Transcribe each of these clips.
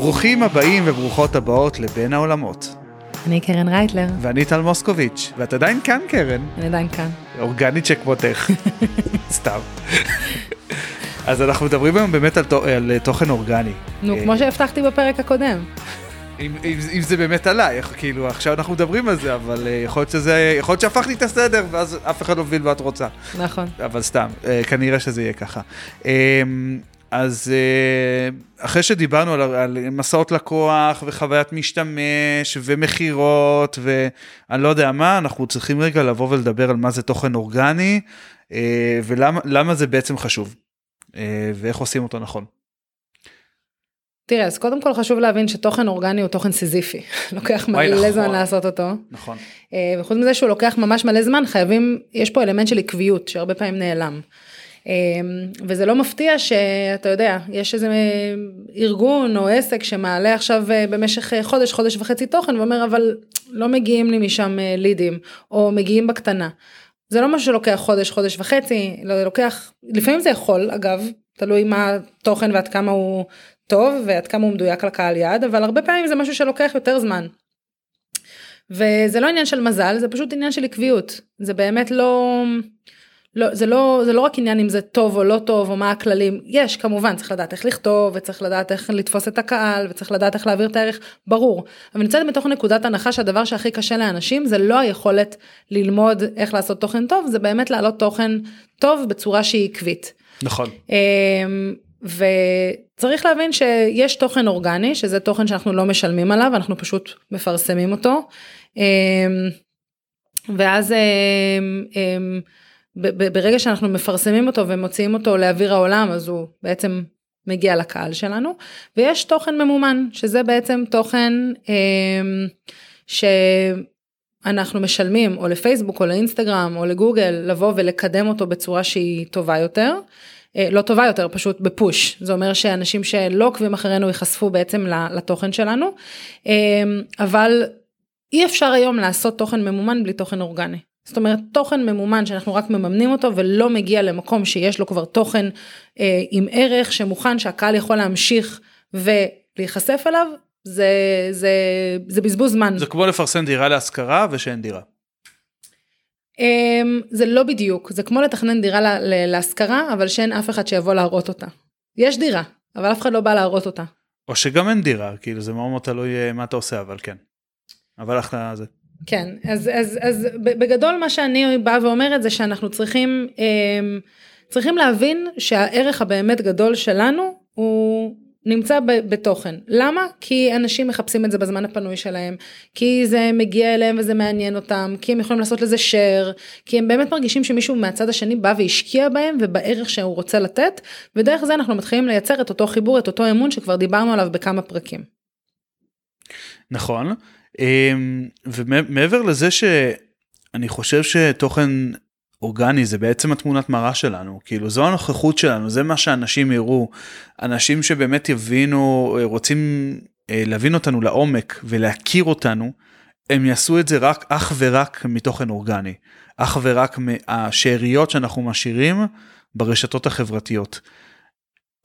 ברוכים הבאים וברוכות הבאות לבין העולמות. אני קרן רייטלר. ואני טל מוסקוביץ', ואת עדיין כאן קרן. אני עדיין כאן. אורגנית שכמותך. סתם. אז אנחנו מדברים היום באמת על, על תוכן אורגני. נו, כמו שהבטחתי בפרק הקודם. אם, אם, אם זה באמת עליי, כאילו עכשיו אנחנו מדברים על זה, אבל uh, יכול להיות שזה, יכול להיות שהפכתי את הסדר ואז אף אחד לא מבין מה את רוצה. נכון. אבל סתם, uh, כנראה שזה יהיה ככה. Uh, אז uh, אחרי שדיברנו על, על מסעות לקוח וחוויית משתמש ומכירות ואני לא יודע מה, אנחנו צריכים רגע לבוא ולדבר על מה זה תוכן אורגני uh, ולמה זה בעצם חשוב uh, ואיך עושים אותו נכון. תראה, אז קודם כל חשוב להבין שתוכן אורגני הוא תוכן סיזיפי, לוקח מלא נכון, זמן לעשות אותו. נכון. אה, וחוץ מזה שהוא לוקח ממש מלא זמן, חייבים, יש פה אלמנט של עקביות שהרבה פעמים נעלם. אה, וזה לא מפתיע שאתה יודע, יש איזה ארגון או עסק שמעלה עכשיו אה, במשך חודש, חודש וחצי תוכן ואומר אבל לא מגיעים לי משם לידים, או מגיעים בקטנה. זה לא משהו שלוקח חודש, חודש וחצי, לא לוקח, לפעמים זה יכול אגב, תלוי מה התוכן ועד כמה הוא טוב ועד כמה הוא מדויק לקהל יעד, אבל הרבה פעמים זה משהו שלוקח יותר זמן. וזה לא עניין של מזל, זה פשוט עניין של עקביות. זה באמת לא... לא, זה לא, זה לא רק עניין אם זה טוב או לא טוב או מה הכללים, יש כמובן צריך לדעת איך לכתוב וצריך לדעת איך לתפוס את הקהל וצריך לדעת איך להעביר את הערך, ברור, אבל נמצאת מתוך נקודת הנחה שהדבר שהכי קשה לאנשים זה לא היכולת ללמוד איך לעשות תוכן טוב, זה באמת להעלות תוכן טוב בצורה שהיא עקבית. נכון. אמ, וצריך להבין שיש תוכן אורגני, שזה תוכן שאנחנו לא משלמים עליו, אנחנו פשוט מפרסמים אותו. אמ, ואז אמ, ברגע שאנחנו מפרסמים אותו ומוציאים אותו לאוויר העולם, אז הוא בעצם מגיע לקהל שלנו. ויש תוכן ממומן, שזה בעצם תוכן שאנחנו משלמים או לפייסבוק או לאינסטגרם או לגוגל לבוא ולקדם אותו בצורה שהיא טובה יותר. אה, לא טובה יותר, פשוט בפוש. זה אומר שאנשים שלא עוקבים אחרינו ייחשפו בעצם לתוכן שלנו, אה, אבל אי אפשר היום לעשות תוכן ממומן בלי תוכן אורגני. זאת אומרת, תוכן ממומן שאנחנו רק מממנים אותו ולא מגיע למקום שיש לו כבר תוכן אה, עם ערך שמוכן שהקהל יכול להמשיך ולהיחשף אליו, זה, זה, זה בזבוז זמן. זה כמו לפרסם דירה להשכרה ושאין דירה. Um, זה לא בדיוק, זה כמו לתכנן דירה להשכרה, אבל שאין אף אחד שיבוא להראות אותה. יש דירה, אבל אף אחד לא בא להראות אותה. או שגם אין דירה, כאילו זה מאוד מאוד תלוי אה, מה אתה עושה, אבל כן. אבל אתה זה. כן, אז, אז, אז בגדול מה שאני באה ואומרת זה שאנחנו צריכים, um, צריכים להבין שהערך הבאמת גדול שלנו הוא נמצא בתוכן. למה? כי אנשים מחפשים את זה בזמן הפנוי שלהם, כי זה מגיע אליהם וזה מעניין אותם, כי הם יכולים לעשות לזה share, כי הם באמת מרגישים שמישהו מהצד השני בא והשקיע בהם ובערך שהוא רוצה לתת, ודרך זה אנחנו מתחילים לייצר את אותו חיבור, את אותו אמון שכבר דיברנו עליו בכמה פרקים. נכון, אמ, ומעבר לזה שאני חושב שתוכן אורגני זה בעצם התמונת מראה שלנו כאילו זו הנוכחות שלנו זה מה שאנשים יראו. אנשים שבאמת יבינו רוצים אה, להבין אותנו לעומק ולהכיר אותנו הם יעשו את זה רק אך ורק מתוכן אורגני. אך ורק מהשאריות שאנחנו משאירים ברשתות החברתיות.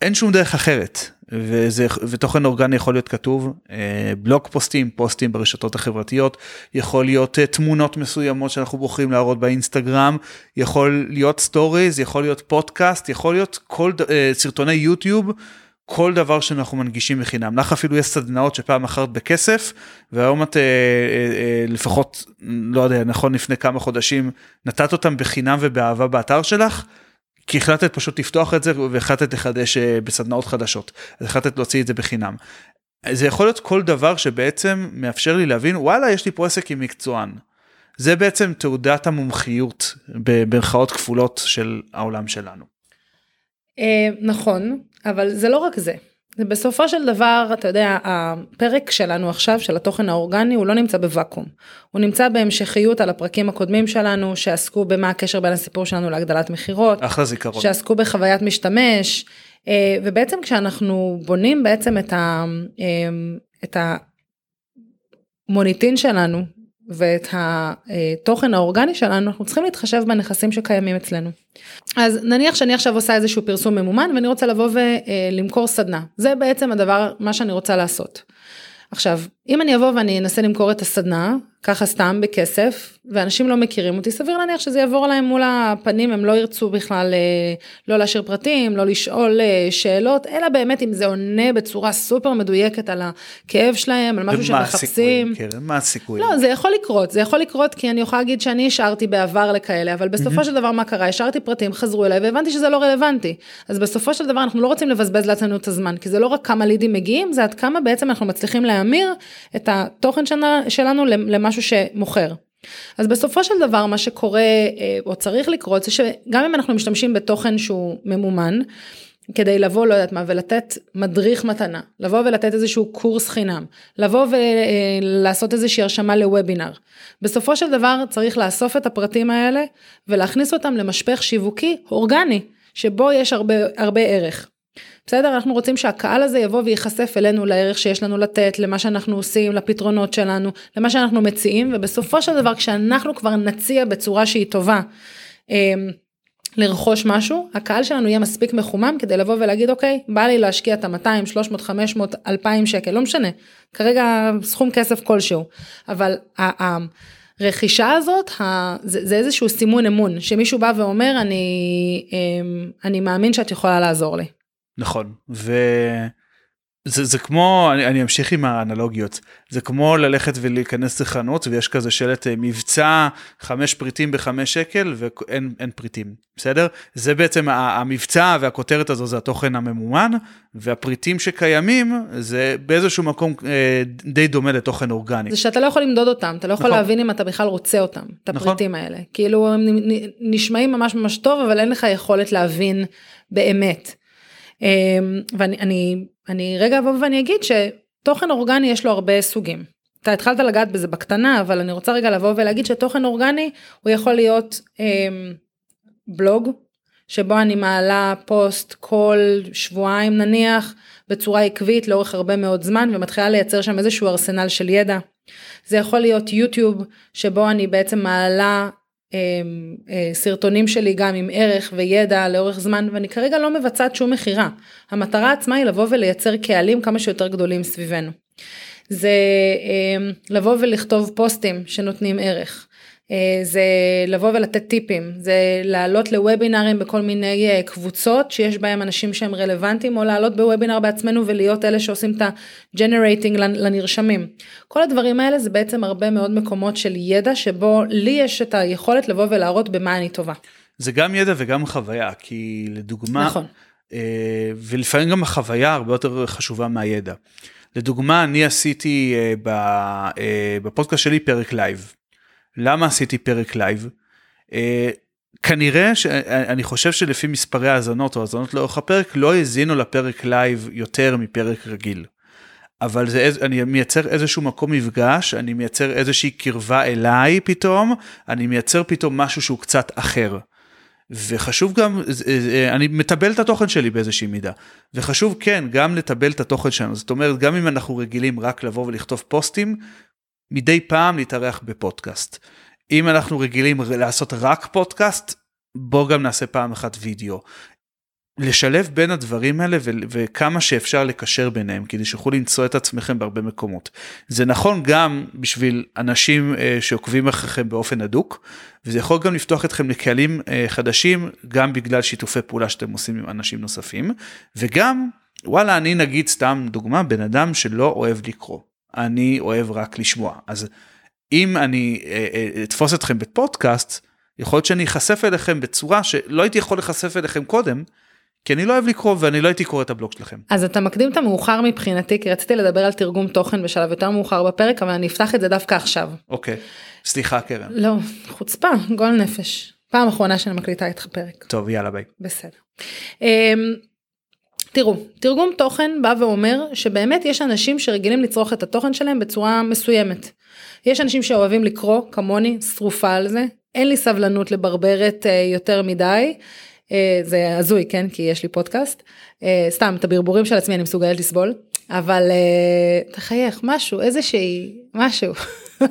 אין שום דרך אחרת וזה ותוכן אורגני יכול להיות כתוב אה, בלוג פוסטים פוסטים ברשתות החברתיות יכול להיות אה, תמונות מסוימות שאנחנו בוחרים להראות באינסטגרם יכול להיות סטוריז יכול להיות פודקאסט יכול להיות כל אה, סרטוני יוטיוב. כל דבר שאנחנו מנגישים בחינם לך אפילו יש סדנאות שפעם אחרת בכסף והיום את לפחות לא יודע נכון לפני כמה חודשים נתת אותם בחינם ובאהבה באתר שלך כי החלטת פשוט לפתוח את זה והחלטת לחדש אה, בסדנאות חדשות, אז החלטת להוציא את זה בחינם. זה יכול להיות כל דבר שבעצם מאפשר לי להבין וואלה יש לי פה עסק עם מקצוען. זה בעצם תעודת המומחיות במרכאות כפולות של העולם שלנו. אה, נכון, אבל זה לא רק זה. בסופו של דבר, אתה יודע, הפרק שלנו עכשיו, של התוכן האורגני, הוא לא נמצא בוואקום. הוא נמצא בהמשכיות על הפרקים הקודמים שלנו, שעסקו במה הקשר בין הסיפור שלנו להגדלת מכירות. אחלה זיכרון. שעסקו בחוויית משתמש, אה, ובעצם כשאנחנו בונים בעצם את, ה, אה, את המוניטין שלנו, ואת התוכן האורגני שלנו, אנחנו צריכים להתחשב בנכסים שקיימים אצלנו. אז נניח שאני עכשיו עושה איזשהו פרסום ממומן ואני רוצה לבוא ולמכור סדנה, זה בעצם הדבר, מה שאני רוצה לעשות. עכשיו, אם אני אבוא ואני אנסה למכור את הסדנה, ככה סתם בכסף, ואנשים לא מכירים אותי, סביר להניח שזה יעבור להם מול הפנים, הם לא ירצו בכלל אה, לא להשאיר פרטים, לא לשאול אה, שאלות, אלא באמת אם זה עונה בצורה סופר מדויקת על הכאב שלהם, על משהו שהם מחפשים. מה הסיכויים? לא, זה יכול לקרות, זה יכול לקרות כי אני יכולה להגיד שאני השארתי בעבר לכאלה, אבל בסופו של דבר מה קרה? השארתי פרטים, חזרו אליי והבנתי שזה לא רלוונטי. אז בסופו של דבר אנחנו לא רוצים לבזבז לעצמנו את הזמן, כי זה לא רק כמה לידים מגיעים, זה עד כמה בעצם אנחנו מצליחים להמיר את התוכן שלנו למשהו שמוכר. אז בסופו של דבר מה שקורה אה, או צריך לקרות זה שגם אם אנחנו משתמשים בתוכן שהוא ממומן, כדי לבוא לא יודעת מה ולתת מדריך מתנה, לבוא ולתת איזשהו קורס חינם, לבוא ולעשות איזושהי הרשמה לוובינר. בסופו של דבר צריך לאסוף את הפרטים האלה ולהכניס אותם למשפך שיווקי אורגני, שבו יש הרבה, הרבה ערך. בסדר? אנחנו רוצים שהקהל הזה יבוא וייחשף אלינו לערך שיש לנו לתת, למה שאנחנו עושים, לפתרונות שלנו, למה שאנחנו מציעים, ובסופו של דבר כשאנחנו כבר נציע בצורה שהיא טובה, אמ, לרכוש משהו, הקהל שלנו יהיה מספיק מחומם כדי לבוא ולהגיד אוקיי, בא לי להשקיע את ה-200, 300, 500, 2,000 שקל, לא משנה, כרגע סכום כסף כלשהו, אבל הרכישה הזאת, זה, זה איזשהו סימון אמון, שמישהו בא ואומר אני, אמ, אני מאמין שאת יכולה לעזור לי. נכון וזה זה כמו אני, אני אמשיך עם האנלוגיות זה כמו ללכת ולהיכנס לחנות ויש כזה שלט אה, מבצע חמש פריטים בחמש שקל ואין אין פריטים בסדר זה בעצם המבצע והכותרת הזו זה התוכן הממומן והפריטים שקיימים זה באיזשהו מקום אה, די דומה לתוכן אורגני. זה שאתה לא יכול למדוד אותם אתה לא יכול נכון. להבין אם אתה בכלל רוצה אותם את נכון. הפריטים נכון. האלה כאילו הם נשמעים ממש ממש טוב אבל אין לך יכולת להבין באמת. אמ, ואני אני, אני רגע אבוא ואני אגיד שתוכן אורגני יש לו הרבה סוגים. אתה התחלת לגעת בזה בקטנה אבל אני רוצה רגע לבוא ולהגיד שתוכן אורגני הוא יכול להיות אמ, בלוג שבו אני מעלה פוסט כל שבועיים נניח בצורה עקבית לאורך הרבה מאוד זמן ומתחילה לייצר שם איזשהו ארסנל של ידע. זה יכול להיות יוטיוב שבו אני בעצם מעלה אה, סרטונים שלי גם עם ערך וידע לאורך זמן ואני כרגע לא מבצעת שום מכירה. המטרה עצמה היא לבוא ולייצר קהלים כמה שיותר גדולים סביבנו. זה אמ, לבוא ולכתוב פוסטים שנותנים ערך. אה, זה לבוא ולתת טיפים, זה לעלות לוובינרים בכל מיני אה, קבוצות שיש בהם אנשים שהם רלוונטיים, או לעלות בוובינר בעצמנו ולהיות אלה שעושים את ה generating לנרשמים. כל הדברים האלה זה בעצם הרבה מאוד מקומות של ידע שבו לי יש את היכולת לבוא ולהראות במה אני טובה. זה גם ידע וגם חוויה, כי לדוגמה, נכון. אה, ולפעמים גם החוויה הרבה יותר חשובה מהידע. לדוגמה, אני עשיתי בפודקאסט שלי פרק לייב. למה עשיתי פרק לייב? אה, כנראה שאני חושב שלפי מספרי האזנות או האזנות לאורך הפרק לא האזינו לפרק לייב יותר מפרק רגיל. אבל זה אני מייצר איזשהו מקום מפגש אני מייצר איזושהי קרבה אליי פתאום אני מייצר פתאום משהו שהוא קצת אחר. וחשוב גם אני מטבל את התוכן שלי באיזושהי מידה וחשוב כן גם לטבל את התוכן שלנו זאת אומרת גם אם אנחנו רגילים רק לבוא ולכתוב פוסטים מדי פעם להתארח בפודקאסט. אם אנחנו רגילים לעשות רק פודקאסט, בוא גם נעשה פעם אחת וידאו. לשלב בין הדברים האלה ו- וכמה שאפשר לקשר ביניהם כדי שיוכלו למצוא את עצמכם בהרבה מקומות. זה נכון גם בשביל אנשים uh, שעוקבים אחריכם באופן הדוק וזה יכול גם לפתוח אתכם לקהלים uh, חדשים גם בגלל שיתופי פעולה שאתם עושים עם אנשים נוספים וגם וואלה אני נגיד סתם דוגמה בן אדם שלא אוהב לקרוא. אני אוהב רק לשמוע. אז אם אני אה, אה, אתפוס אתכם בפודקאסט, יכול להיות שאני אחשף אליכם בצורה שלא הייתי יכול להיחשף אליכם קודם, כי אני לא אוהב לקרוא ואני לא הייתי קורא את הבלוג שלכם. אז אתה מקדים את המאוחר מבחינתי כי רציתי לדבר על תרגום תוכן בשלב יותר מאוחר בפרק אבל אני אפתח את זה דווקא עכשיו. אוקיי, סליחה קרן. לא, חוצפה, גול נפש. פעם אחרונה שאני מקליטה איתך פרק. טוב יאללה ביי. בסדר. תראו, תרגום תוכן בא ואומר שבאמת יש אנשים שרגילים לצרוך את התוכן שלהם בצורה מסוימת. יש אנשים שאוהבים לקרוא, כמוני, שרופה על זה, אין לי סבלנות לברברת אה, יותר מדי. אה, זה הזוי, כן? כי יש לי פודקאסט. אה, סתם, את הברבורים של עצמי אני מסוגלת לסבול, אבל תחייך, משהו, איזושהי, משהו.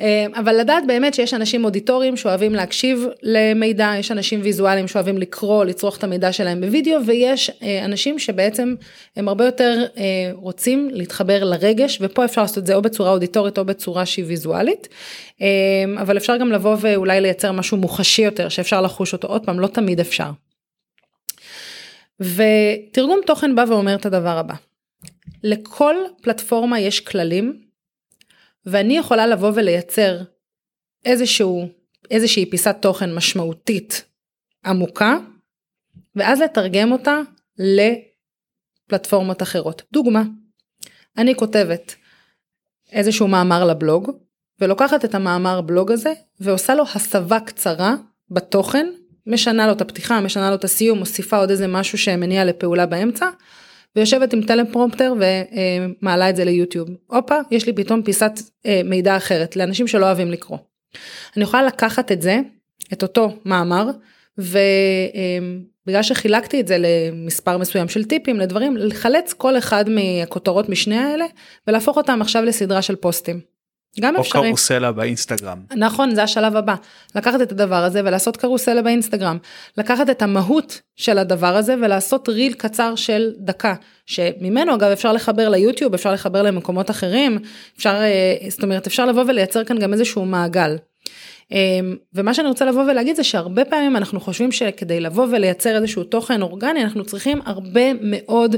אה, אבל לדעת באמת שיש אנשים אודיטוריים שאוהבים להקשיב למידע, יש אנשים ויזואליים שאוהבים לקרוא, לצרוך את המידע שלהם בווידאו, ויש אה, אנשים שבעצם הם הרבה יותר אה, רוצים להתחבר לרגש, ופה אפשר לעשות את זה או בצורה אודיטורית או בצורה שהיא ויזואלית, אבל אפשר גם לבוא ואולי לייצר משהו מוחשי יותר, שאפשר לחוש אותו. עוד פעם, לא תמיד אפשר. ותרגום תוכן בא ואומר את הדבר הבא, לכל פלטפורמה יש כללים ואני יכולה לבוא ולייצר איזשהו, איזושהי פיסת תוכן משמעותית עמוקה, ואז לתרגם אותה לפלטפורמות אחרות. דוגמה, אני כותבת איזשהו מאמר לבלוג, ולוקחת את המאמר בלוג הזה, ועושה לו הסבה קצרה בתוכן, משנה לו את הפתיחה, משנה לו את הסיום, מוסיפה עוד איזה משהו שמניע לפעולה באמצע, ויושבת עם טלפרומפטר ומעלה את זה ליוטיוב. הופה, יש לי פתאום פיסת אה, מידע אחרת לאנשים שלא אוהבים לקרוא. אני יכולה לקחת את זה, את אותו מאמר, ובגלל שחילקתי את זה למספר מסוים של טיפים לדברים, לחלץ כל אחד מהכותרות משני האלה ולהפוך אותם עכשיו לסדרה של פוסטים. גם אפשרי. או קרוסלה באינסטגרם. נכון, זה השלב הבא. לקחת את הדבר הזה ולעשות קרוסלה באינסטגרם. לקחת את המהות של הדבר הזה ולעשות ריל קצר של דקה. שממנו אגב אפשר לחבר ליוטיוב, אפשר לחבר למקומות אחרים, אפשר, אה, זאת אומרת, אפשר לבוא ולייצר כאן גם איזשהו מעגל. אמ, ומה שאני רוצה לבוא ולהגיד זה שהרבה פעמים אנחנו חושבים שכדי לבוא ולייצר איזשהו תוכן אורגני אנחנו צריכים הרבה מאוד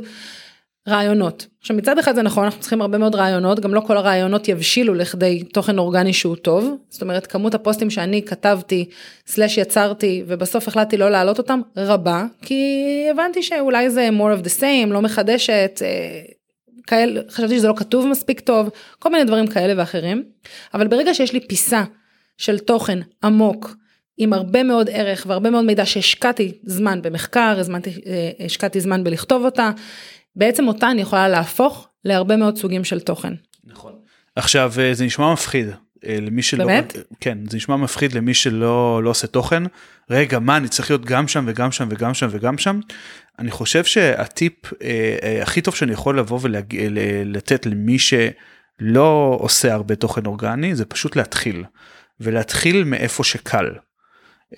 רעיונות. עכשיו מצד אחד זה נכון אנחנו צריכים הרבה מאוד רעיונות גם לא כל הרעיונות יבשילו לכדי תוכן אורגני שהוא טוב זאת אומרת כמות הפוסטים שאני כתבתי סלאש יצרתי ובסוף החלטתי לא להעלות אותם רבה כי הבנתי שאולי זה more of the same לא מחדשת אה, כאלה חשבתי שזה לא כתוב מספיק טוב כל מיני דברים כאלה ואחרים אבל ברגע שיש לי פיסה של תוכן עמוק עם הרבה מאוד ערך והרבה מאוד מידע שהשקעתי זמן במחקר, הזמנתי, אה, השקעתי זמן בלכתוב אותה, בעצם אותה אני יכולה להפוך להרבה מאוד סוגים של תוכן. נכון. עכשיו אה, זה נשמע מפחיד אה, למי שלא באמת כן זה נשמע מפחיד למי שלא לא עושה תוכן רגע מה אני צריך להיות גם שם וגם שם וגם שם וגם שם. אני חושב שהטיפ אה, אה, הכי טוב שאני יכול לבוא ולתת למי שלא עושה הרבה תוכן אורגני זה פשוט להתחיל ולהתחיל מאיפה שקל.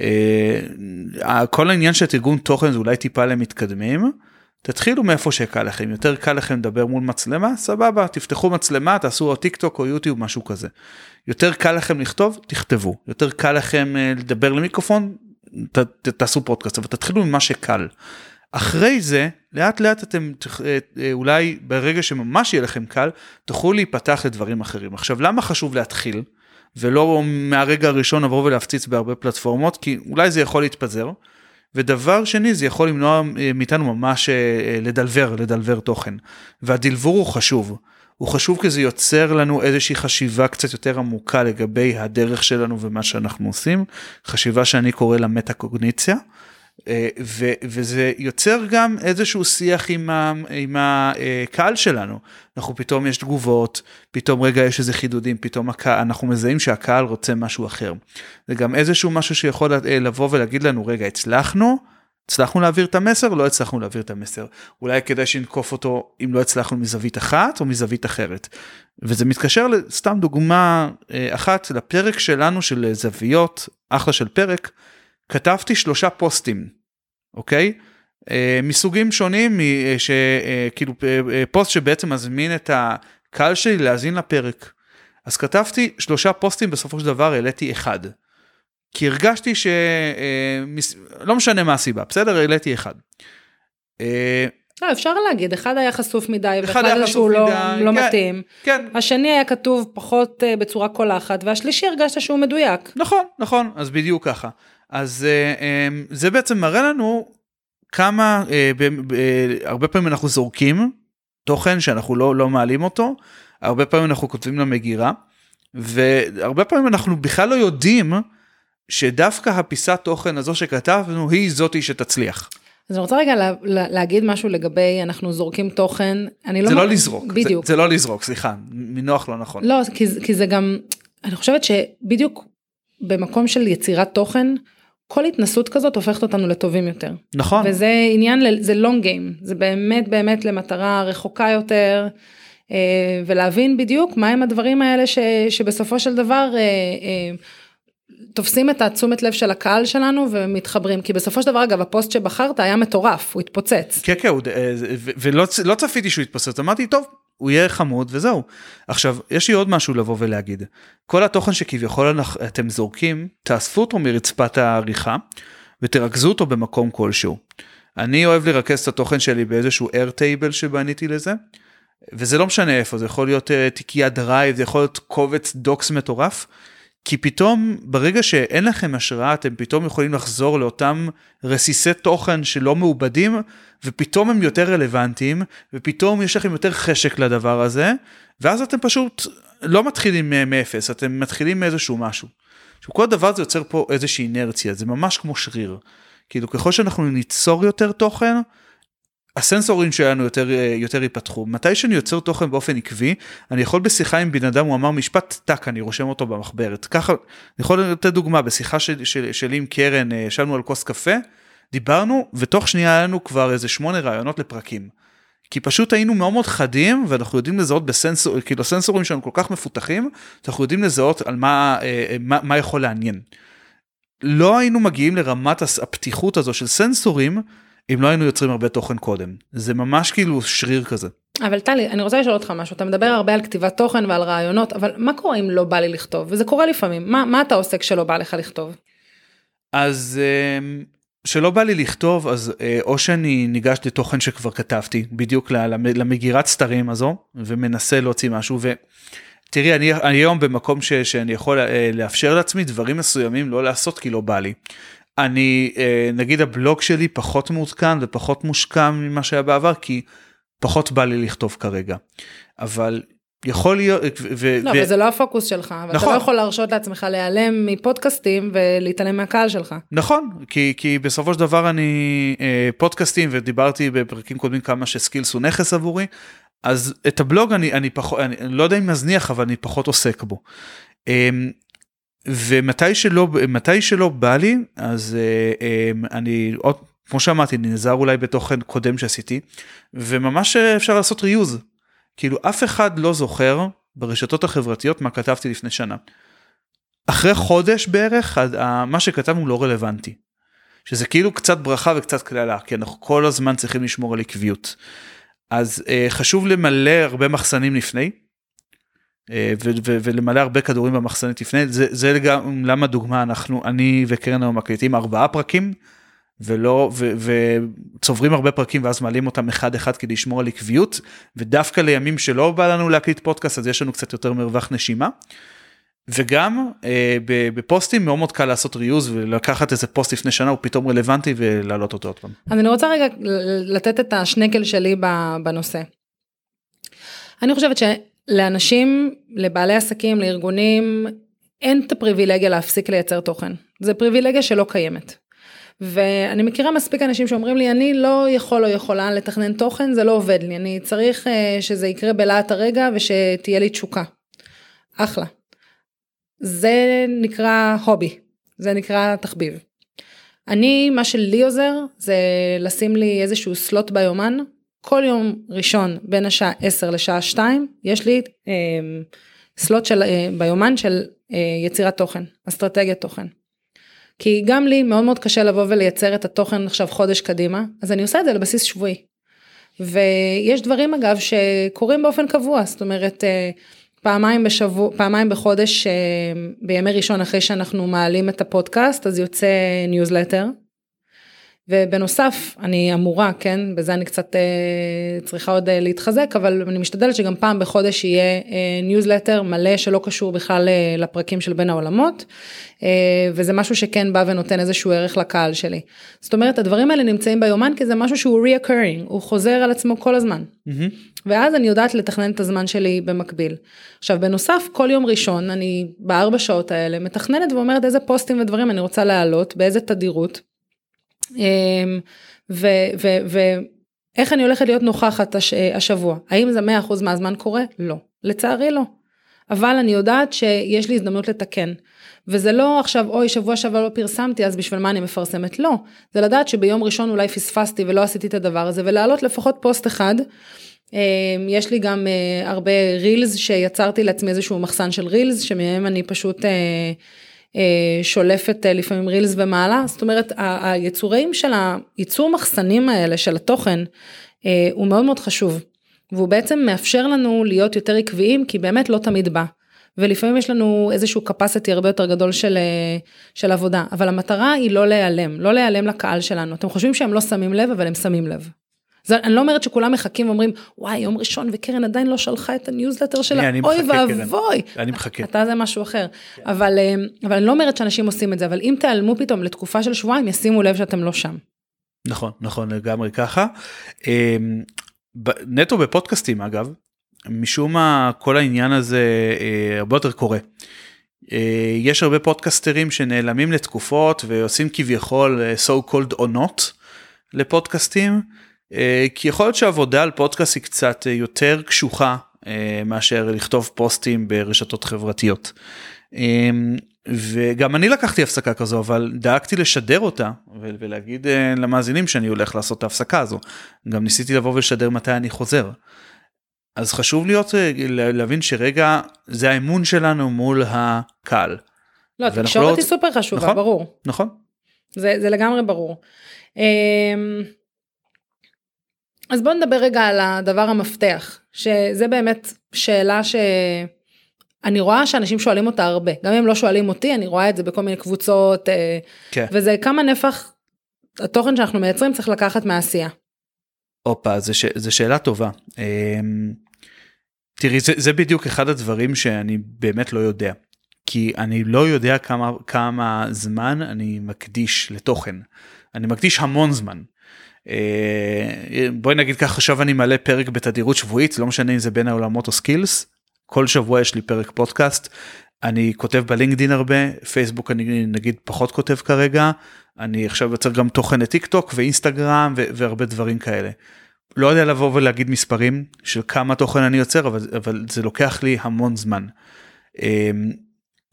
אה, כל העניין של תרגום תוכן זה אולי טיפה למתקדמים. תתחילו מאיפה שקל לכם יותר קל לכם לדבר מול מצלמה סבבה תפתחו מצלמה תעשו או טיק טוק או יוטיוב משהו כזה. יותר קל לכם לכתוב תכתבו יותר קל לכם uh, לדבר למיקרופון ת, ת, תעשו פודקאסט אבל תתחילו ממה שקל. אחרי זה לאט לאט אתם אה, אה, אולי ברגע שממש יהיה לכם קל תוכלו להיפתח לדברים אחרים עכשיו למה חשוב להתחיל ולא מהרגע הראשון לבוא ולהפציץ בהרבה פלטפורמות כי אולי זה יכול להתפזר. ודבר שני זה יכול למנוע אה, מאיתנו ממש אה, אה, לדלבר לדלבר תוכן והדלבור הוא חשוב. הוא חשוב כי זה יוצר לנו איזושהי חשיבה קצת יותר עמוקה לגבי הדרך שלנו ומה שאנחנו עושים חשיבה שאני קורא לה מטה קוגניציה. אה, ו, וזה יוצר גם איזשהו שיח עם, ה, עם הקהל שלנו. אנחנו פתאום יש תגובות, פתאום רגע יש איזה חידודים, פתאום הקהל, אנחנו מזהים שהקהל רוצה משהו אחר. זה גם איזשהו משהו שיכול אה, לבוא ולהגיד לנו רגע הצלחנו, הצלחנו להעביר את המסר, לא הצלחנו להעביר את המסר. אולי כדאי שנקוף אותו אם לא הצלחנו מזווית אחת או מזווית אחרת. וזה מתקשר לסתם דוגמה אה, אחת לפרק שלנו של זוויות, אחלה של פרק. כתבתי שלושה פוסטים, אוקיי? אה, מסוגים שונים, אה, שכאילו אה, פוסט שבעצם מזמין את הקהל שלי להאזין לפרק. אז כתבתי שלושה פוסטים, בסופו של דבר העליתי אחד. כי הרגשתי ש... לא משנה מה הסיבה, בסדר? העליתי אחד. לא, אפשר להגיד, אחד היה חשוף מדי, ואחד היה שהוא לא, מדי, לא כן, מתאים. כן. השני היה כתוב פחות בצורה קולחת, והשלישי הרגשת שהוא מדויק. נכון, נכון, אז בדיוק ככה. אז uh, um, זה בעצם מראה לנו כמה, ב, הרבה פעמים אנחנו זורקים תוכן שאנחנו לא, לא מעלים אותו, הרבה פעמים אנחנו כותבים למגירה, והרבה פעמים אנחנו בכלל לא יודעים שדווקא הפיסת תוכן הזו שכתבנו היא זאתי שתצליח. אז אני רוצה רגע לה, לה, להגיד משהו לגבי אנחנו זורקים תוכן, אני לא... זה לא לזרוק, בדיוק. זה, זה לא לזרוק, סליחה, מינוח לא נכון. לא, כי, כי זה גם, אני חושבת שבדיוק במקום של יצירת תוכן, כל התנסות כזאת הופכת אותנו לטובים יותר. נכון. וזה עניין, זה long game, זה באמת באמת למטרה רחוקה יותר. ולהבין בדיוק מהם הדברים האלה ש, שבסופו של דבר תופסים את התשומת לב של הקהל שלנו ומתחברים כי בסופו של דבר אגב הפוסט שבחרת היה מטורף הוא התפוצץ. כן כן ולא לא צפיתי שהוא יתפוצץ אמרתי טוב הוא יהיה חמוד וזהו. עכשיו יש לי עוד משהו לבוא ולהגיד כל התוכן שכביכול אתם זורקים תאספו אותו מרצפת העריכה ותרכזו אותו במקום כלשהו. אני אוהב לרכז את התוכן שלי באיזשהו Airtable שבניתי לזה. וזה לא משנה איפה זה יכול להיות אה, תיקיית Drive זה יכול להיות קובץ Docs מטורף. כי פתאום ברגע שאין לכם השראה אתם פתאום יכולים לחזור לאותם רסיסי תוכן שלא מעובדים ופתאום הם יותר רלוונטיים ופתאום יש לכם יותר חשק לדבר הזה ואז אתם פשוט לא מתחילים מאפס אתם מתחילים מאיזשהו משהו. עכשיו כל הדבר הזה יוצר פה איזושהי אינרציה זה ממש כמו שריר. כאילו ככל שאנחנו ניצור יותר תוכן הסנסורים שלנו יותר יותר ייפתחו מתי שאני יוצר תוכן באופן עקבי אני יכול בשיחה עם בן אדם הוא אמר משפט טאק אני רושם אותו במחברת ככה אני יכול לתת דוגמה בשיחה של, של, שלי עם קרן אה, ישבנו על כוס קפה דיברנו ותוך שנייה היה לנו כבר איזה שמונה רעיונות לפרקים. כי פשוט היינו מאוד מאוד חדים ואנחנו יודעים לזהות בסנסור כאילו הסנסורים שלנו כל כך מפותחים אנחנו יודעים לזהות על מה אה, אה, מה, מה יכול לעניין. לא היינו מגיעים לרמת הפתיחות הזו של סנסורים אם לא היינו יוצרים הרבה תוכן קודם זה ממש כאילו שריר כזה. אבל טלי אני רוצה לשאול אותך משהו אתה מדבר הרבה על כתיבת תוכן ועל רעיונות אבל מה קורה אם לא בא לי לכתוב וזה קורה לפעמים מה מה אתה עושה כשלא בא לך לכתוב. אז אמ, שלא בא לי לכתוב אז אה, או שאני ניגש לתוכן שכבר כתבתי בדיוק למגירת סתרים הזו ומנסה להוציא משהו ותראי אני היום במקום ש, שאני יכול אה, לאפשר לעצמי דברים מסוימים לא לעשות כי לא בא לי. אני אה, נגיד הבלוג שלי פחות מעודכן ופחות מושקע ממה שהיה בעבר כי פחות בא לי לכתוב כרגע אבל יכול להיות ו, לא, ו... וזה לא הפוקוס שלך אבל נכון. אתה לא יכול להרשות לעצמך להיעלם מפודקאסטים ולהתעלם מהקהל שלך נכון כי כי בסופו של דבר אני אה, פודקאסטים ודיברתי בפרקים קודמים כמה שסקילס הוא נכס עבורי אז את הבלוג אני אני פחות אני לא יודע אם מזניח אבל אני פחות עוסק בו. אה, ומתי שלא מתי שלא בא לי אז אה, אה, אני עוד כמו שאמרתי נעזר אולי בתוכן קודם שעשיתי וממש אפשר לעשות ריוז. כאילו אף אחד לא זוכר ברשתות החברתיות מה כתבתי לפני שנה. אחרי חודש בערך מה שכתבנו לא רלוונטי. שזה כאילו קצת ברכה וקצת קללה כי אנחנו כל הזמן צריכים לשמור על עקביות. אז אה, חשוב למלא הרבה מחסנים לפני אה, ולמלא הרבה כדורים במחסנית לפני זה זה גם למה דוגמה אנחנו אני וקרן היום מקליטים ארבעה פרקים ולא וצוברים הרבה פרקים ואז מעלים אותם אחד אחד כדי לשמור על עקביות ודווקא לימים שלא בא לנו להקליט פודקאסט אז יש לנו קצת יותר מרווח נשימה. וגם אה, בפוסטים מאוד מאוד קל לעשות ריוז ולקחת איזה פוסט לפני שנה הוא פתאום רלוונטי ולהעלות אותו עוד פעם. אז אני רוצה רגע לתת את השנקל שלי בנושא. אני חושבת לאנשים, לבעלי עסקים, לארגונים, אין את הפריבילגיה להפסיק לייצר תוכן. זה פריבילגיה שלא קיימת. ואני מכירה מספיק אנשים שאומרים לי אני לא יכול או יכולה לתכנן תוכן זה לא עובד לי אני צריך uh, שזה יקרה בלהט הרגע ושתהיה לי תשוקה. אחלה. זה נקרא הובי זה נקרא תחביב. אני מה שלי עוזר זה לשים לי איזשהו סלוט ביומן כל יום ראשון בין השעה 10 לשעה 2 יש לי אה, slot של אה, ביומן של אה, יצירת תוכן אסטרטגיית תוכן. כי גם לי מאוד מאוד קשה לבוא ולייצר את התוכן עכשיו חודש קדימה אז אני עושה את זה על בסיס שבועי. ויש דברים אגב שקורים באופן קבוע זאת אומרת אה, פעמיים בשבוע פעמיים בחודש אה, בימי ראשון אחרי שאנחנו מעלים את הפודקאסט אז יוצא ניוזלטר ובנוסף אני אמורה כן בזה אני קצת אה, צריכה עוד אה, להתחזק אבל אני משתדלת שגם פעם בחודש יהיה אה, ניוזלטר מלא שלא קשור בכלל אה, לפרקים של בין העולמות אה, וזה משהו שכן בא ונותן איזשהו ערך לקהל שלי. זאת אומרת הדברים האלה נמצאים ביומן כי זה משהו שהוא reoccurring הוא חוזר על עצמו כל הזמן. Mm-hmm. ואז אני יודעת לתכנן את הזמן שלי במקביל. עכשיו בנוסף כל יום ראשון אני בארבע שעות האלה מתכננת ואומרת איזה פוסטים ודברים אני רוצה להעלות באיזה תדירות. אמ, ואיך אני הולכת להיות נוכחת הש, השבוע? האם זה 100% מהזמן קורה? לא. לצערי לא. אבל אני יודעת שיש לי הזדמנות לתקן. וזה לא עכשיו אוי שבוע שעבר לא פרסמתי אז בשביל מה אני מפרסמת? לא. זה לדעת שביום ראשון אולי פספסתי ולא עשיתי את הדבר הזה ולהעלות לפחות פוסט אחד יש לי גם הרבה רילס שיצרתי לעצמי איזשהו מחסן של רילס שמהם אני פשוט שולפת לפעמים רילס ומעלה זאת אומרת היצורים של הייצור מחסנים האלה של התוכן הוא מאוד מאוד חשוב והוא בעצם מאפשר לנו להיות יותר עקביים כי באמת לא תמיד בא. ולפעמים יש לנו איזשהו capacity הרבה יותר גדול של, של עבודה, אבל המטרה היא לא להיעלם, לא להיעלם לקהל שלנו. אתם חושבים שהם לא שמים לב, אבל הם שמים לב. זה, אני לא אומרת שכולם מחכים ואומרים, וואי, יום ראשון וקרן עדיין לא שלחה את הניוזלטר שלה, אני אוי ואבוי. אני מחכה. אתה זה משהו אחר. אבל, אבל אני לא אומרת שאנשים עושים את זה, אבל אם תיעלמו פתאום לתקופה של שבועיים, ישימו לב שאתם לא שם. נכון, נכון, לגמרי ככה. נטו בפודקאסטים אגב, משום מה כל העניין הזה אה, הרבה יותר קורה. אה, יש הרבה פודקסטרים שנעלמים לתקופות ועושים כביכול אה, so called עונות לפודקאסטים, אה, כי יכול להיות שעבודה על פודקאסט היא קצת יותר קשוחה אה, מאשר לכתוב פוסטים ברשתות חברתיות. אה, וגם אני לקחתי הפסקה כזו אבל דאגתי לשדר אותה ולהגיד אה, למאזינים שאני הולך לעשות את ההפסקה הזו. גם ניסיתי לבוא ולשדר מתי אני חוזר. אז חשוב להיות אה, להבין שרגע זה האמון שלנו מול הקהל. לא, תקשורת לא... היא סופר חשובה, נכון, ברור. נכון. זה, זה לגמרי ברור. אז בוא נדבר רגע על הדבר המפתח, שזה באמת שאלה שאני רואה שאנשים שואלים אותה הרבה, גם אם לא שואלים אותי, אני רואה את זה בכל מיני קבוצות, אה, כן. וזה כמה נפח התוכן שאנחנו מייצרים צריך לקחת מהעשייה. הופה, זו שאלה טובה. אמ, תראי, זה, זה בדיוק אחד הדברים שאני באמת לא יודע. כי אני לא יודע כמה, כמה זמן אני מקדיש לתוכן. אני מקדיש המון זמן. אה, בואי נגיד ככה, עכשיו אני מעלה פרק בתדירות שבועית, לא משנה אם זה בין העולמות או Skills. כל שבוע יש לי פרק פודקאסט. אני כותב בלינקדין הרבה, פייסבוק אני נגיד פחות כותב כרגע. אני עכשיו יוצר גם תוכן לטיק טוק ואינסטגרם והרבה דברים כאלה. לא יודע לבוא ולהגיד מספרים של כמה תוכן אני יוצר אבל אבל זה לוקח לי המון זמן.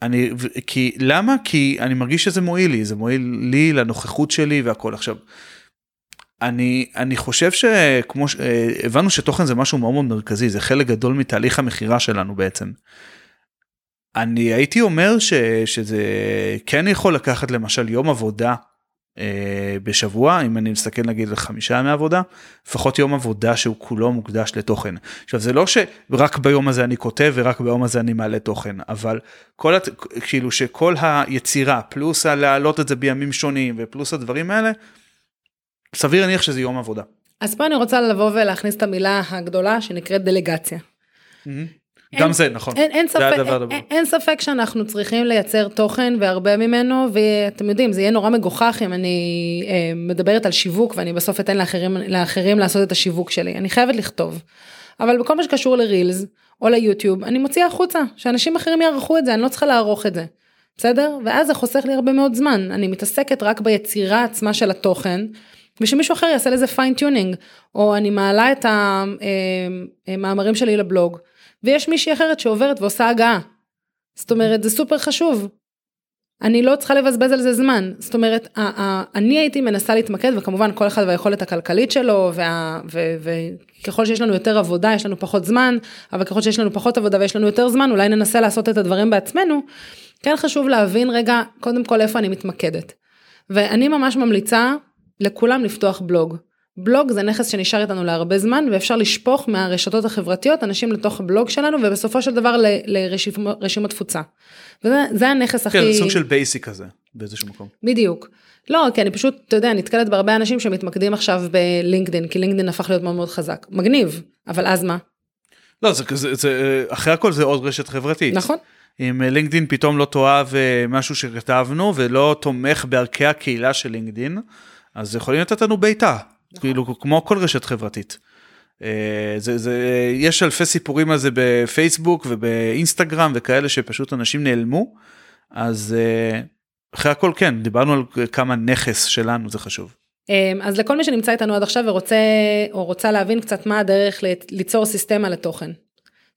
אני כי למה כי אני מרגיש שזה מועיל לי זה מועיל לי לנוכחות שלי והכל עכשיו. אני אני חושב שכמו שהבנו שתוכן זה משהו מאוד מאוד מרכזי זה חלק גדול מתהליך המכירה שלנו בעצם. אני הייתי אומר ש, שזה כן יכול לקחת למשל יום עבודה אה, בשבוע אם אני מסתכל נגיד על חמישה ימי עבודה לפחות יום עבודה שהוא כולו מוקדש לתוכן. עכשיו זה לא שרק ביום הזה אני כותב ורק ביום הזה אני מעלה תוכן אבל כל הת... כאילו שכל היצירה פלוס הלהעלות את זה בימים שונים ופלוס הדברים האלה סביר להניח שזה יום עבודה. אז פה אני רוצה לבוא ולהכניס את המילה הגדולה שנקראת דלגציה. Mm-hmm. גם זה נכון. אין, אין, ספק, אין, אין, אין ספק שאנחנו צריכים לייצר תוכן והרבה ממנו ואתם יודעים זה יהיה נורא מגוחך אם אני אה, מדברת על שיווק ואני בסוף אתן לאחרים, לאחרים לעשות את השיווק שלי אני חייבת לכתוב. אבל בכל מה שקשור לרילס או ליוטיוב אני מוציאה החוצה שאנשים אחרים יערכו את זה אני לא צריכה לערוך את זה. בסדר? ואז זה חוסך לי הרבה מאוד זמן אני מתעסקת רק ביצירה עצמה של התוכן. ושמישהו אחר יעשה לזה fine tuning או אני מעלה את המאמרים אה, אה, שלי לבלוג ויש מישהי אחרת שעוברת ועושה הגהה. זאת אומרת, זה סופר חשוב. אני לא צריכה לבזבז על זה זמן. זאת אומרת, אני הייתי מנסה להתמקד, וכמובן כל אחד והיכולת הכלכלית שלו, וככל שיש לנו יותר עבודה, יש לנו פחות זמן, אבל ככל שיש לנו פחות עבודה ויש לנו יותר זמן, אולי ננסה לעשות את הדברים בעצמנו. כן חשוב להבין רגע, קודם כל איפה אני מתמקדת. ואני ממש ממליצה לכולם לפתוח בלוג. בלוג זה נכס שנשאר איתנו להרבה זמן ואפשר לשפוך מהרשתות החברתיות אנשים לתוך הבלוג שלנו ובסופו של דבר לרשימות תפוצה. וזה הנכס הכי... כן, סוג של basic כזה באיזשהו מקום. בדיוק. לא, כי אני פשוט, אתה יודע, נתקלת בהרבה אנשים שמתמקדים עכשיו בלינקדין, כי לינקדין הפך להיות מאוד מאוד חזק. מגניב, אבל אז מה? לא, זה, זה, זה, אחרי הכל זה עוד רשת חברתית. נכון. אם לינקדין פתאום לא תאהב אה, משהו שכתבנו ולא תומך בערכי הקהילה של לינקדין, אז יכולים לתת לנו בעיטה. נכון. כאילו כמו כל רשת חברתית. אה, זה, זה, יש אלפי סיפורים על זה בפייסבוק ובאינסטגרם וכאלה שפשוט אנשים נעלמו, אז אה, אחרי הכל כן, דיברנו על כמה נכס שלנו זה חשוב. אמ, אז לכל מי שנמצא איתנו עד עכשיו ורוצה או רוצה להבין קצת מה הדרך ליצור סיסטמה לתוכן.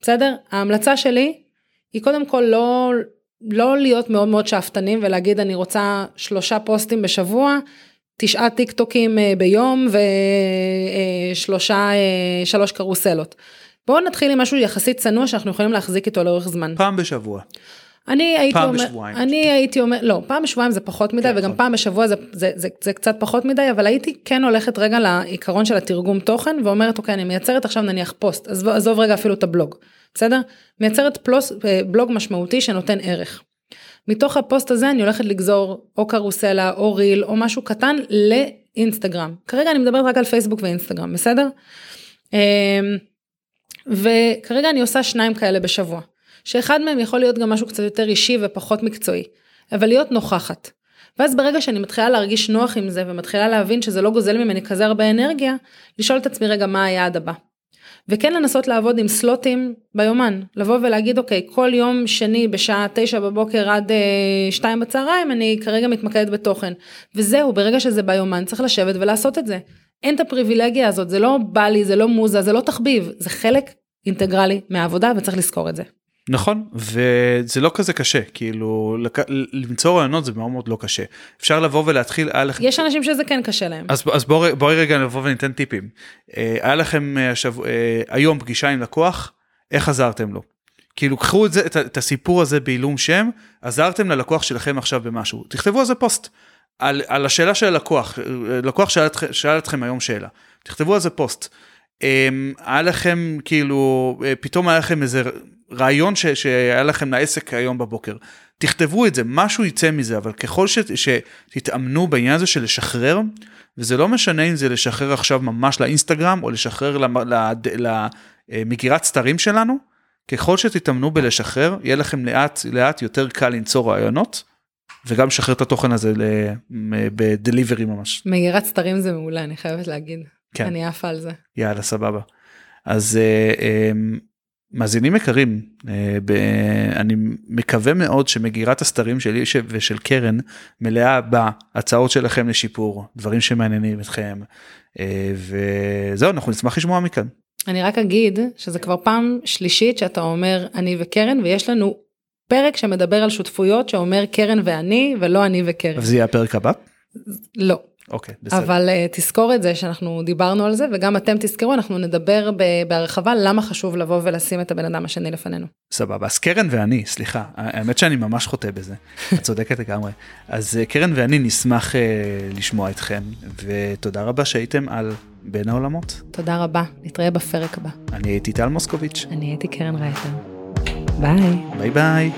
בסדר? ההמלצה שלי היא קודם כל לא, לא להיות מאוד מאוד שאפתנים ולהגיד אני רוצה שלושה פוסטים בשבוע תשעה טיק טוקים אה, ביום ושלושה, אה, שלוש קרוסלות. בואו נתחיל עם משהו יחסית צנוע שאנחנו יכולים להחזיק איתו לאורך זמן. פעם בשבוע. אני הייתי פעם אומר, בשבועיים. אני הייתי אומר, לא, פעם בשבועיים זה פחות מדי, כן, וגם נכון. פעם בשבוע זה, זה, זה, זה קצת פחות מדי, אבל הייתי כן הולכת רגע לעיקרון של התרגום תוכן, ואומרת, אוקיי, אני מייצרת עכשיו נניח פוסט, עזוב, עזוב רגע אפילו את הבלוג, בסדר? מייצרת פלוס, אה, בלוג משמעותי שנותן ערך. מתוך הפוסט הזה אני הולכת לגזור או קרוסלה או ריל או משהו קטן לאינסטגרם. כרגע אני מדברת רק על פייסבוק ואינסטגרם, בסדר? אמ, וכרגע אני עושה שניים כאלה בשבוע, שאחד מהם יכול להיות גם משהו קצת יותר אישי ופחות מקצועי, אבל להיות נוכחת. ואז ברגע שאני מתחילה להרגיש נוח עם זה ומתחילה להבין שזה לא גוזל ממני כזה הרבה אנרגיה, לשאול את עצמי רגע מה היעד הבא. וכן לנסות לעבוד עם סלוטים ביומן, לבוא ולהגיד אוקיי, כל יום שני בשעה תשע בבוקר עד אה, שתיים בצהריים אני כרגע מתמקדת בתוכן. וזהו, ברגע שזה ביומן צריך לשבת ולעשות את זה. אין את הפריבילגיה הזאת, זה לא בא לי, זה לא מוזה, זה לא תחביב, זה חלק אינטגרלי מהעבודה וצריך לזכור את זה. נכון וזה לא כזה קשה כאילו לק... למצוא רעיונות זה מאוד מאוד לא קשה אפשר לבוא ולהתחיל היה לכם יש אנשים שזה כן קשה להם. אז, אז בואי בוא רגע נבוא וניתן טיפים אה, היה לכם אה, השבוע, אה, היום פגישה עם לקוח איך עזרתם לו. כאילו קחו את, זה, את, את הסיפור הזה בעילום שם עזרתם ללקוח שלכם עכשיו במשהו תכתבו על זה פוסט על, על השאלה של הלקוח לקוח שאל, שאל אתכם היום שאלה תכתבו על זה פוסט. אמ, היה לכם כאילו אה, פתאום היה לכם איזה רעיון ש, שהיה לכם לעסק היום בבוקר תכתבו את זה משהו יצא מזה אבל ככל ש, שתתאמנו בעניין הזה של לשחרר וזה לא משנה אם זה לשחרר עכשיו ממש לאינסטגרם או לשחרר למגירת סתרים שלנו ככל שתתאמנו בלשחרר יהיה לכם לאט לאט יותר קל למצוא רעיונות וגם לשחרר את התוכן הזה בדליברי ממש. מגירת סתרים זה מעולה, אני חייבת להגיד. כן. אני עפה על זה. יאללה סבבה. אז אה, אה, מאזינים יקרים, אה, ב, אני מקווה מאוד שמגירת הסתרים שלי ש- ושל קרן מלאה בהצעות שלכם לשיפור, דברים שמעניינים אתכם, אה, וזהו, אנחנו נשמח לשמוע מכאן. אני רק אגיד שזה כבר פעם שלישית שאתה אומר אני וקרן ויש לנו פרק שמדבר על שותפויות שאומר קרן ואני ולא אני וקרן. אבל זה יהיה הפרק הבא? לא. אוקיי, בסדר. אבל uh, תזכור את זה שאנחנו דיברנו על זה וגם אתם תזכרו אנחנו נדבר בהרחבה למה חשוב לבוא ולשים את הבן אדם השני לפנינו. סבבה, אז קרן ואני, סליחה, האמת שאני ממש חוטא בזה, את צודקת לגמרי. אז אה, קרן ואני נשמח אה, לשמוע אתכם, ותודה רבה שהייתם על בין העולמות. תודה רבה נתראה בפרק הבא. אני הייתי טל מוסקוביץ', אני הייתי קרן רייטר. ביי. ביי ביי.